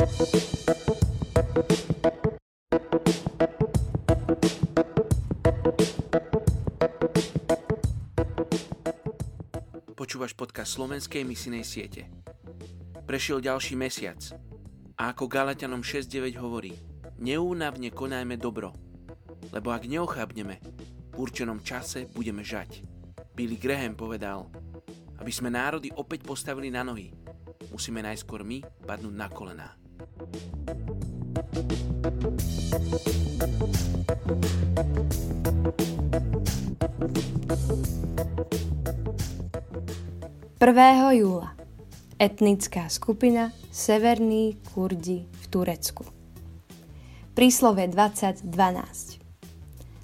Počúvaš podcast slovenskej misinej siete. Prešiel ďalší mesiac a ako Galatianom 6.9 hovorí, neúnavne konajme dobro, lebo ak neochabneme, v určenom čase budeme žať. Billy Graham povedal, aby sme národy opäť postavili na nohy, musíme najskôr my padnúť na kolená. Prvého júla etnická skupina Severní Kurdi v Turecku. Príslove 20.12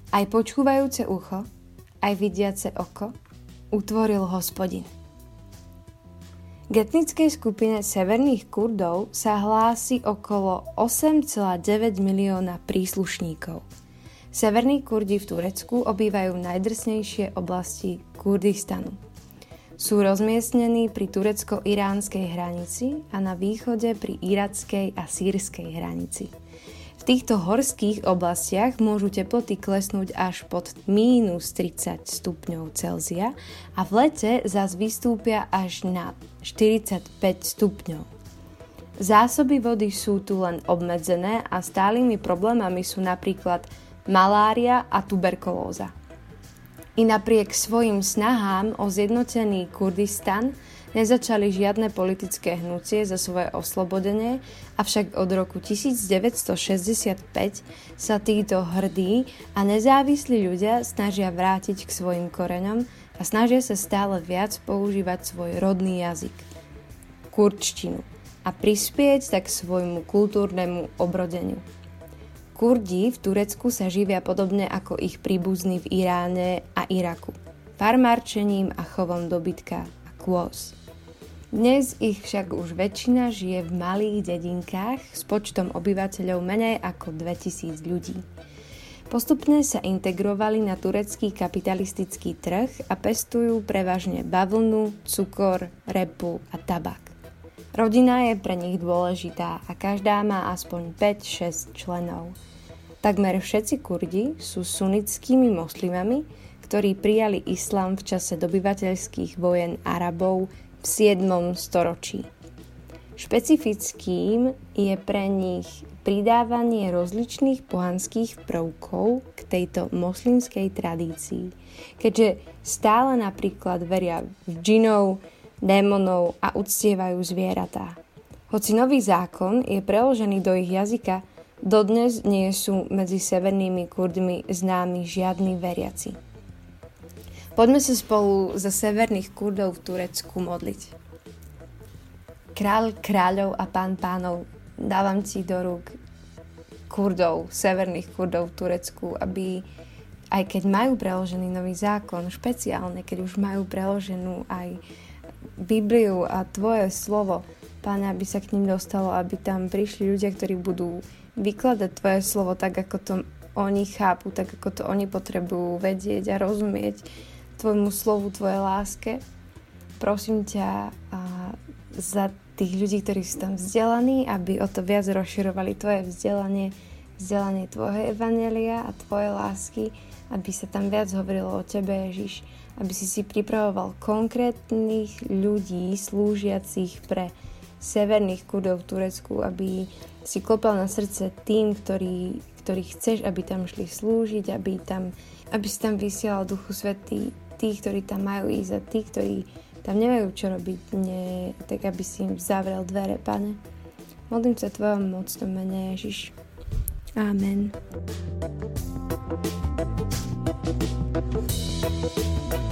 Aj počúvajúce ucho, aj vidiace oko utvoril hospodin. K etnickej skupine severných Kurdov sa hlási okolo 8,9 milióna príslušníkov. Severní Kurdi v Turecku obývajú najdrsnejšie oblasti Kurdistanu – sú rozmiestnení pri turecko-iránskej hranici a na východe pri irackej a sírskej hranici. V týchto horských oblastiach môžu teploty klesnúť až pod mínus 30 stupňov Celzia a v lete zas vystúpia až na 45 stupňov. Zásoby vody sú tu len obmedzené a stálymi problémami sú napríklad malária a tuberkulóza. I napriek svojim snahám o zjednotený Kurdistan nezačali žiadne politické hnutie za svoje oslobodenie, avšak od roku 1965 sa títo hrdí a nezávislí ľudia snažia vrátiť k svojim koreňom a snažia sa stále viac používať svoj rodný jazyk, kurdštinu, a prispieť tak svojmu kultúrnemu obrodeniu. Kurdi v Turecku sa živia podobne ako ich príbuzní v Iráne a Iraku. Farmárčením a chovom dobytka a kôz. Dnes ich však už väčšina žije v malých dedinkách s počtom obyvateľov menej ako 2000 ľudí. Postupne sa integrovali na turecký kapitalistický trh a pestujú prevažne bavlnu, cukor, repu a tabak. Rodina je pre nich dôležitá a každá má aspoň 5-6 členov. Takmer všetci Kurdi sú sunnickými moslimami, ktorí prijali islám v čase dobyvateľských vojen Arabov v 7. storočí. Špecifickým je pre nich pridávanie rozličných pohanských prvkov k tejto moslimskej tradícii, keďže stále napríklad veria v džinov, démonov a uctievajú zvieratá. Hoci nový zákon je preložený do ich jazyka, Dodnes nie sú medzi severnými Kurdmi známi žiadni veriaci. Poďme sa spolu za severných Kurdov v Turecku modliť. Kráľ kráľov a pán pánov, dávam ti do rúk Kurdov, severných Kurdov v Turecku, aby aj keď majú preložený nový zákon, špeciálne, keď už majú preloženú aj Bibliu a tvoje slovo, Páne, aby sa k ním dostalo, aby tam prišli ľudia, ktorí budú vykladať tvoje slovo tak, ako to oni chápu, tak ako to oni potrebujú vedieť a rozumieť tvojmu slovu, tvojej láske. Prosím ťa a za tých ľudí, ktorí sú tam vzdelaní, aby o to viac rozširovali tvoje vzdelanie, vzdelanie tvojho evanelia a tvoje lásky, aby sa tam viac hovorilo o tebe, Ježiš, aby si si pripravoval konkrétnych ľudí slúžiacich pre severných kurdov v Turecku, aby si klopal na srdce tým, ktorí, ktorí chceš, aby tam šli slúžiť, aby, tam, aby si tam vysielal Duchu Svetý tých, ktorí tam majú ísť a tí, ktorí tam nemajú čo robiť, nie, tak aby si im zavrel dvere, pane. Modlím sa tvojom mocnom mene Ježiš. Amen. thank you